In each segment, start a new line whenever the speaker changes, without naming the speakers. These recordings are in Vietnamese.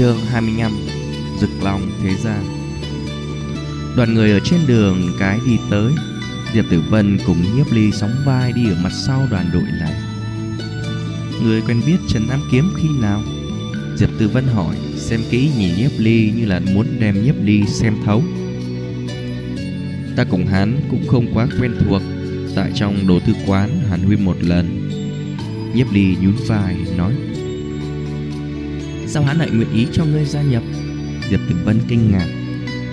Chương 25 Rực Long Thế Gian Đoàn người ở trên đường cái đi tới, Diệp Tử Vân cùng Nhiếp Ly sóng vai đi ở mặt sau đoàn đội này Người quen biết Trần Nam Kiếm khi nào? Diệp Tử Vân hỏi, Xem kỹ nhìn Nhiếp Ly như là muốn đem Nhiếp Ly xem thấu. Ta cùng hắn cũng không quá quen thuộc, Tại trong đồ thư quán hắn huy một lần. Nhiếp Ly nhún vai, nói Sao hắn lại nguyện ý cho ngươi gia nhập? Diệp Tử Vân kinh ngạc.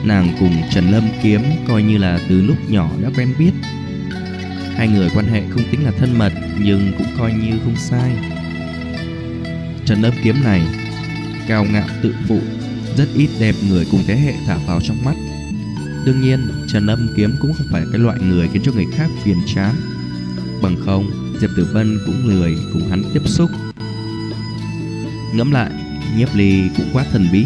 Nàng cùng Trần Lâm Kiếm coi như là từ lúc nhỏ đã quen biết. Hai người quan hệ không tính là thân mật, Nhưng cũng coi như không sai. Trần Lâm Kiếm này, Cao ngạo tự phụ, Rất ít đẹp người cùng thế hệ thả vào trong mắt. Đương nhiên, Trần Lâm Kiếm cũng không phải cái loại người khiến cho người khác phiền chán. Bằng không, Diệp Tử Vân cũng lười cùng hắn tiếp xúc. Ngẫm lại Nhiếp Ly cũng quá thần bí.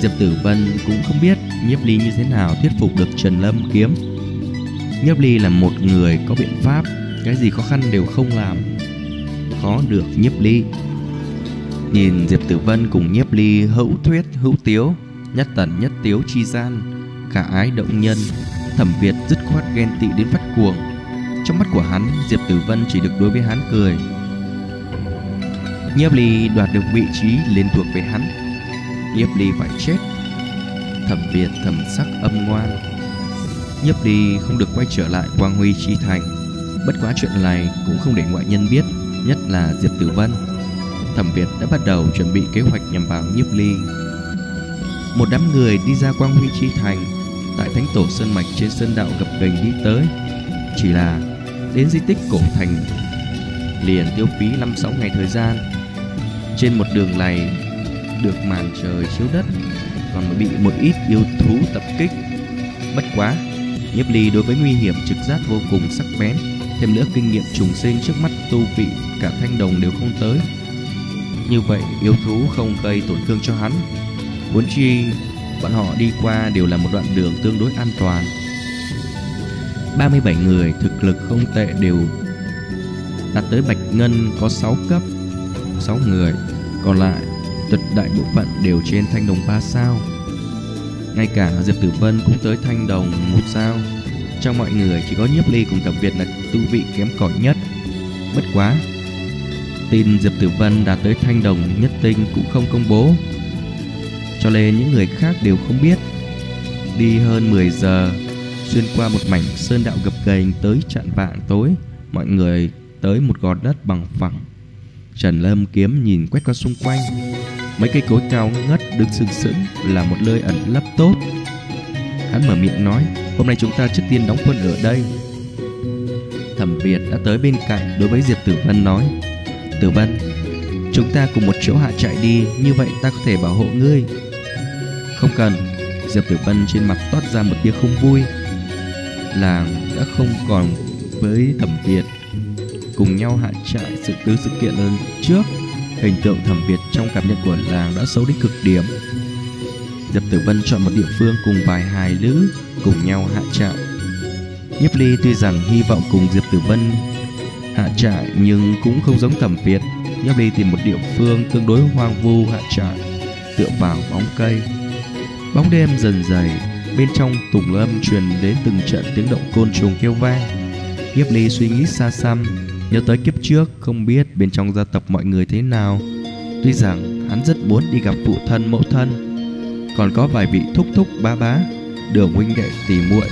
Diệp Tử Vân cũng không biết Nhiếp Ly như thế nào thuyết phục được Trần Lâm Kiếm. Nhiếp Ly là một người có biện pháp, Cái gì khó khăn đều không làm, Khó được Nhiếp Ly. Nhìn Diệp Tử Vân cùng Nhiếp Ly hữu thuyết, hữu tiếu, Nhất tần nhất tiếu chi gian Cả ái động nhân, Thẩm Việt dứt khoát ghen tị đến phát cuồng. Trong mắt của hắn, Diệp Tử Vân chỉ được đối với hắn cười. Nhiếp Ly đoạt được vị trí liên thuộc về hắn. Nhiếp Ly phải chết. Thẩm Việt thầm sắc âm ngoan. Nhiếp Ly không được quay trở lại Quang Huy Chi Thành. Bất quá chuyện này cũng không để ngoại nhân biết, Nhất là Diệp Tử Vân. Thẩm Việt đã bắt đầu chuẩn bị kế hoạch nhằm vào Nhiếp Ly. Một đám người đi ra Quang Huy Chi Thành, Tại Thánh Tổ Sơn Mạch trên sơn đạo gập gành đi tới. Chỉ là đến di tích cổ thành liền tiêu phí 5-6 ngày thời gian trên một đường này được màn trời chiếu đất còn bị một ít yêu thú tập kích. Bất quá nhiếp ly đối với nguy hiểm trực giác vô cùng sắc bén, thêm nữa kinh nghiệm trùng sinh trước mắt tu vị cả thanh đồng đều không tới. Như vậy, yêu thú không gây tổn thương cho hắn. Muốn chi, bọn họ đi qua đều là một đoạn đường tương đối an toàn. 37 người thực lực không tệ đều đạt tới bạch ngân có 6 cấp. 6 người, còn lại tuyệt đại bộ phận đều trên thanh đồng 3 sao. Ngay cả Diệp Tử Vân cũng tới thanh đồng một sao. Trong mọi người chỉ có nhiếp ly cùng thẩm Việt là tu vị kém cỏi nhất. Bất quá, tin Diệp Tử Vân đạt tới thanh đồng nhất tinh cũng không công bố. Cho nên những người khác đều không biết. Đi hơn 10 giờ, xuyên qua một mảnh sơn đạo gập ghềnh tới trạng vạng tối, mọi người tới một gò đất bằng phẳng. Trần Lâm kiếm nhìn quét qua xung quanh. Mấy cây cối cao ngất đứng sừng sững Là một nơi ẩn lấp tốt. Hắn mở miệng nói, Hôm nay chúng ta trước tiên đóng quân ở đây. Thẩm Việt đã tới bên cạnh Đối với Diệp Tử Vân nói, Tử Vân, Chúng ta cùng một chỗ hạ chạy đi, Như vậy ta có thể bảo hộ ngươi. Không cần. Diệp Tử Vân trên mặt toát ra một tia không vui. Làng đã không còn với Thẩm Việt cùng nhau hạ trại sự tứ sự kiện lần trước. Hình tượng thẩm việt trong cảm nhận của làng đã xấu đến cực điểm. Diệp tử vân chọn một địa phương cùng vài hài nữ cùng nhau hạ trại. Nhiếp ly tuy rằng hy vọng cùng diệp tử vân hạ trại nhưng cũng không giống thẩm việt. Nhiếp ly tìm một địa phương tương đối hoang vu hạ trại, tựa vào bóng cây. Bóng đêm dần dày, bên trong tùng lâm truyền đến từng trận tiếng động côn trùng kêu vang. Nhiếp ly suy nghĩ xa xăm Nhớ tới kiếp trước, Không biết bên trong gia tộc mọi người thế nào. Tuy rằng hắn rất muốn đi gặp phụ thân mẫu thân, Còn có vài vị thúc thúc ba bá Đường huynh đệ tỉ muội.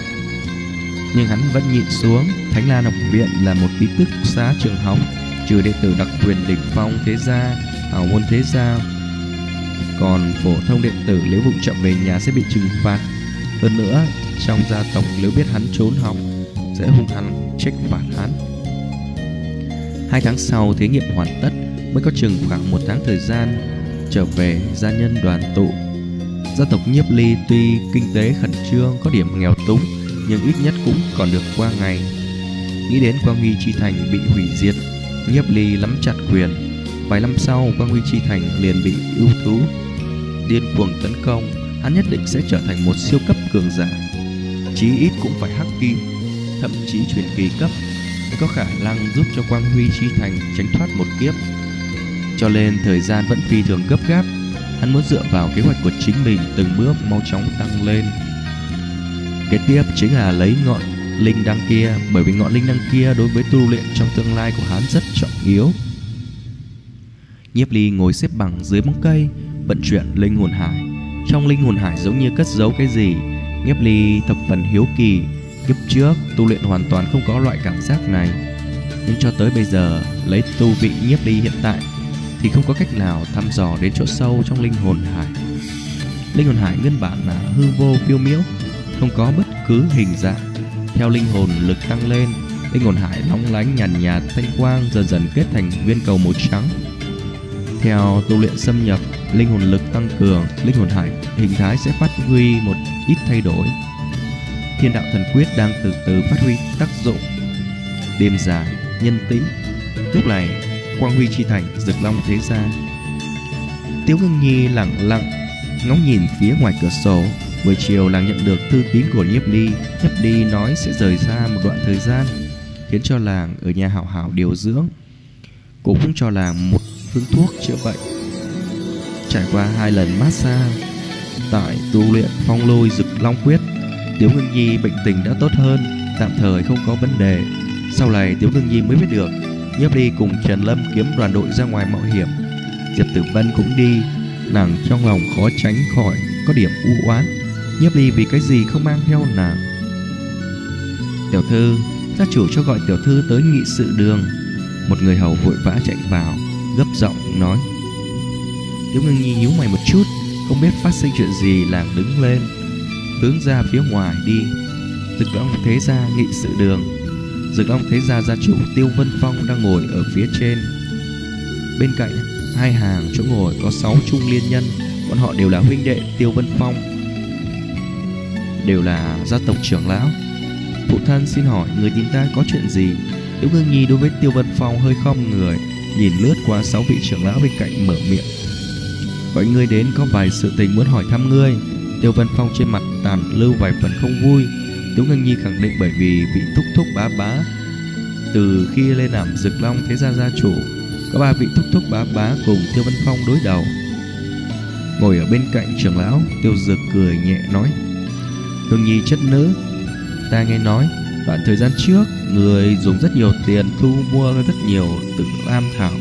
Nhưng hắn vẫn nhịn xuống, Thánh La Học Viện là một ký túc xá trường học, Trừ đệ tử đặc quyền đỉnh phong thế gia Hảo môn thế gia. Còn phổ thông đệ tử nếu vụng chậm về nhà sẽ bị trừng phạt. Hơn nữa, Trong gia tộc nếu biết hắn trốn học, Sẽ hung hăng trách phạt hắn. Hai tháng sau thí nghiệm hoàn tất mới có chừng khoảng một tháng thời gian trở về gia nhân đoàn tụ. Gia tộc Nhiếp Ly tuy kinh tế khẩn trương có điểm nghèo túng nhưng ít nhất cũng còn được qua ngày. Nghĩ đến Quang Huy Chi Thành bị hủy diệt, Nhiếp Ly lắm chặt quyền. Vài năm sau, Quang Huy Chi Thành liền bị ưu thú điên cuồng tấn công, hắn nhất định sẽ trở thành một siêu cấp cường giả. Chí ít cũng phải hắc kim, thậm chí truyền kỳ cấp có khả năng giúp cho Quang Huy Chi Thành tránh thoát một kiếp. Cho nên thời gian vẫn phi thường gấp gáp, Hắn muốn dựa vào kế hoạch của chính mình từng bước mau chóng tăng lên. Kế tiếp chính là lấy ngọn linh đăng kia, bởi vì ngọn linh đăng kia đối với tu luyện trong tương lai của hắn rất trọng yếu. Nhiếp Ly ngồi xếp bằng dưới bóng cây, vận chuyển linh hồn hải. Trong linh hồn hải giống như cất giấu cái gì, Nhiếp Ly thập phần hiếu kỳ, kiếp trước tu luyện hoàn toàn không có loại cảm giác này. Nhưng cho tới bây giờ, lấy tu vị Nhiếp Ly hiện tại thì không có cách nào thăm dò đến chỗ sâu trong linh hồn hải. Linh hồn hải nguyên bản là hư vô phiêu miễu, không có bất cứ hình dạng. Theo linh hồn lực tăng lên, linh hồn hải long lánh nhàn nhạt, nhạt thanh quang dần dần kết thành viên cầu màu trắng. Theo tu luyện xâm nhập, linh hồn lực tăng cường, linh hồn hải hình thái sẽ phát huy một ít thay đổi. Thiên đạo thần quyết đang từ từ phát huy tác dụng. Đêm dài, nhân tĩnh. Lúc này, Quang Huy chi thành rực long thế ra. Tiếu Ngưng Nhi lặng lặng ngóng nhìn phía ngoài cửa sổ. Buổi chiều nàng nhận được thư tín của Nhiếp Ly, Nhiếp Ly nói sẽ rời xa một đoạn thời gian, khiến cho làng ở nhà hảo hảo điều dưỡng. Cũng cho làng một phương thuốc chữa bệnh. Trải qua hai lần massage tại tu luyện phong lôi rực long quyết, Tiếu Ngưng Nhi bệnh tình đã tốt hơn, tạm thời không có vấn đề. Sau này Tiếu Ngưng Nhi mới biết được Nhiếp Ly cùng Trần Lâm kiếm đoàn đội ra ngoài mạo hiểm. Diệp Tử Vân cũng đi Nàng trong lòng khó tránh khỏi Có điểm u oán. Nhiếp Ly vì cái gì không mang theo nàng? Tiểu thư Gia chủ cho gọi tiểu thư tới nghị sự đường. Một người hầu vội vã chạy vào Gấp giọng nói. Tiếu ngưng nhi nhíu mày một chút Không biết phát sinh chuyện gì Nàng đứng lên. Hướng ra phía ngoài đi Dực long thế gia nghị sự đường Dực Long thế gia gia chủ Tiêu Vân Phong đang ngồi ở phía trên. Bên cạnh hai hàng chỗ ngồi có sáu trung liên nhân, bọn họ đều là huynh đệ Tiêu Vân Phong, đều là gia tộc trưởng lão. Phụ thân xin hỏi người nhìn ta có chuyện gì? Tiểu Ngưng Nhi đối với Tiêu Vân Phong hơi không người, nhìn lướt qua sáu vị trưởng lão bên cạnh mở miệng. Vậy ngươi đến có vài sự tình muốn hỏi thăm ngươi. Tiêu Vân Phong trên mặt tàn lưu vài phần không vui, Tiếu Ngân Nhi khẳng định bởi vì vị thúc thúc bá bá. Từ khi lên làm rực Long Thế Gia Gia Chủ Có ba vị thúc thúc bá bá cùng Tiêu Văn Phong đối đầu. Ngồi ở bên cạnh trưởng lão Tiêu Dược cười nhẹ nói Hương Nhi chất nữ Ta nghe nói Đoạn thời gian trước Người dùng rất nhiều tiền thu mua rất nhiều tử lam thảo.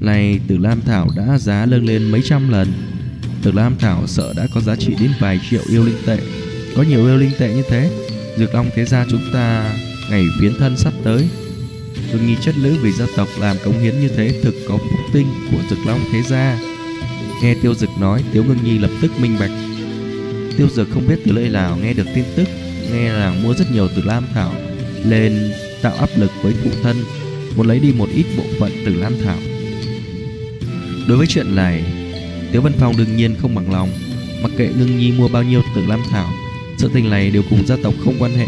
Này tử lam thảo đã giá lên lên mấy trăm lần. Tử lam thảo sợ đã có giá trị đến vài triệu yêu linh tệ. Có nhiều yêu linh tệ như thế, Dược Long thế gia chúng ta Ngày phiến thân sắp tới. Hương nghi chất lữ vì gia tộc làm cống hiến như thế Thực có phúc tinh của Dược Long thế gia. Nghe Tiêu Dực nói, Tiếu Ngưng Nhi lập tức minh bạch. Tiêu Dực không biết từ nơi nào nghe được tin tức, Nghe là mua rất nhiều từ Lam Thảo, Lên tạo áp lực với phụ thân, Muốn lấy đi một ít bộ phận từ Lam Thảo. Đối với chuyện này Tiếu Văn Phong đương nhiên không bằng lòng. Mặc kệ Ngưng Nhi mua bao nhiêu tử Lam Thảo, sự tình này đều cùng gia tộc không quan hệ.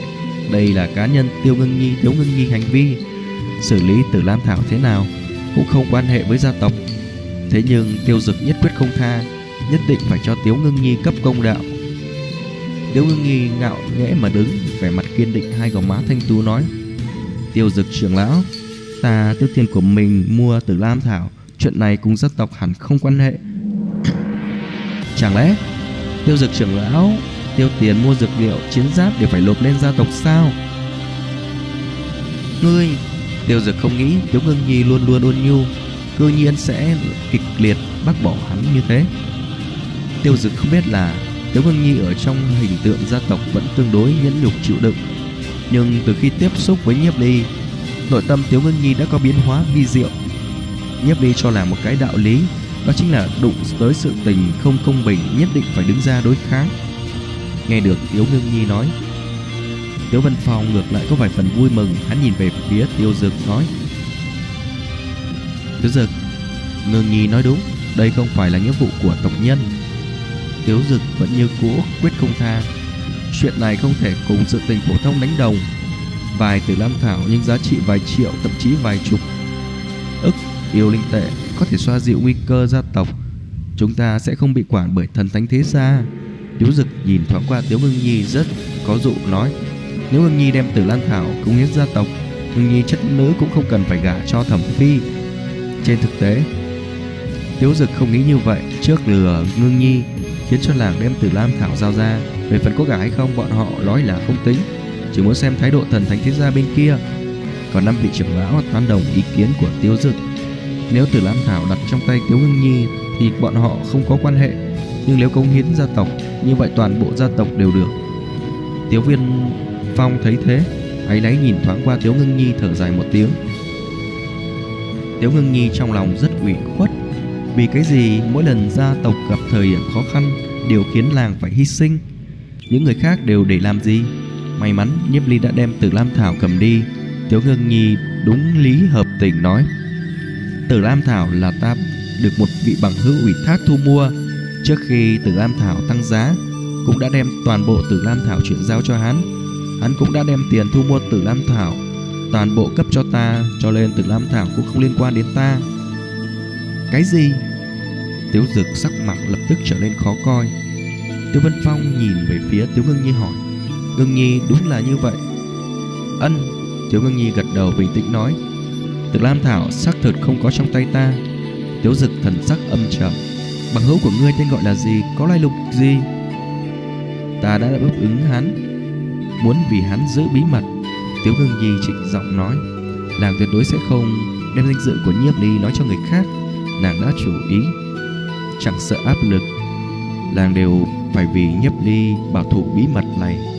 Đây là cá nhân Tiêu ngưng Nhi, Tiếu ngưng Nhi hành vi. Xử lý Tử Lam Thảo thế nào Cũng không quan hệ với gia tộc. Thế nhưng Tiêu Dực nhất quyết không tha, Nhất định phải cho Tiếu ngưng Nhi cấp công đạo. Tiếu ngưng Nhi ngạo nghễ mà đứng, Vẻ mặt kiên định hai gò má thanh tú nói, Tiêu Dực trưởng lão, Ta tiêu tiền của mình mua Tử Lam Thảo, Chuyện này cùng gia tộc hẳn không quan hệ. Chẳng lẽ? Tiêu Dực trưởng lão tiêu tiền mua dược liệu chiến giáp để phải lột lên gia tộc sao? Ngươi tiêu dược không nghĩ tiếu ngưng nhi luôn luôn ôn nhu cư nhiên sẽ kịch liệt bác bỏ hắn như thế. Tiêu dực không biết là tiếu ngưng nhi ở trong hình tượng gia tộc vẫn tương đối nhẫn nhục chịu đựng. Nhưng từ khi tiếp xúc với nhiếp ly nội tâm tiếu ngưng nhi đã có biến hóa vi diệu. Nhiếp ly cho là một cái đạo lý đó chính là đụng tới sự tình không công bình nhất định phải đứng ra đối kháng. Nghe được Tiếu Ngưng Nhi nói, Tiếu văn Phong ngược lại có vài phần vui mừng, Hắn nhìn về phía Tiêu Dực nói Tiếu Dực, Ngưng Nhi nói đúng, Đây không phải là nghĩa vụ của tộc nhân. Tiếu Dực vẫn như cũ quyết không tha. Chuyện này không thể cùng sự tình phổ thông đánh đồng. Vài từ lam thảo nhưng giá trị vài triệu, Thậm chí vài chục ức yêu linh tệ có thể xoa dịu nguy cơ gia tộc. Chúng ta sẽ không bị quản bởi thần thánh thế gia. Tiếu Dực nhìn thoáng qua Tiếu Ngưng Nhi rất có dụ, nói Nếu Ngưng Nhi đem Tử Lan Thảo cống hiến gia tộc, Ngưng Nhi chất nữ cũng không cần phải gả cho thẩm phi. Trên thực tế, Tiếu Dực không nghĩ như vậy Trước lừa ngưng nhi, Khiến cho làng đem Tử Lam Thảo giao ra. Về phần có gả hay không, bọn họ nói là không tính, Chỉ muốn xem thái độ thần thánh thế gia bên kia. Còn năm vị trưởng lão tán đồng ý kiến của Tiếu Dực. Nếu Tử Lam Thảo đặt trong tay Tiếu Ngưng Nhi Thì bọn họ không có quan hệ. Nhưng nếu cống hiến gia tộc, Như vậy toàn bộ gia tộc đều được. Tiếu Viên Phong thấy thế ấy náy nhìn thoáng qua Tiếu Ngưng Nhi thở dài một tiếng. Tiếu Ngưng Nhi trong lòng rất ủy khuất, Vì cái gì mỗi lần gia tộc gặp thời điểm khó khăn Đều khiến làng phải hy sinh. Những người khác đều để làm gì? May mắn Nhiếp Ly đã đem Tử Lam Thảo cầm đi. Tiếu Ngưng Nhi đúng lý hợp tình nói. Tử Lam Thảo là ta được một vị bằng hữu ủy thác thu mua. Trước khi Tử Lam Thảo tăng giá, Cũng đã đem toàn bộ Tử Lam Thảo chuyển giao cho hắn. Hắn cũng đã đem tiền thu mua Tử Lam Thảo, Toàn bộ cấp cho ta, Cho nên Tử Lam Thảo cũng không liên quan đến ta. Cái gì? Tiếu Dực sắc mặt lập tức trở nên khó coi. Tiêu Vân Phong nhìn về phía Tiếu Ngưng Nhi hỏi, Ngưng Nhi, đúng là như vậy. Ân. Tiếu Ngưng Nhi gật đầu bình tĩnh nói Tử Lam Thảo xác thực không có trong tay ta. Tiếu Dực thần sắc âm trầm. Bằng hữu của ngươi tên gọi là gì? Có lai lục gì? Ta đã đáp ứng hắn. Muốn vì hắn giữ bí mật. Tiếu Ngưng Nhi trịnh giọng nói. Nàng tuyệt đối sẽ không đem danh dự của nhiếp ly nói cho người khác. Nàng đã chủ ý. Chẳng sợ áp lực, Nàng đều phải vì nhiếp ly bảo thủ bí mật này.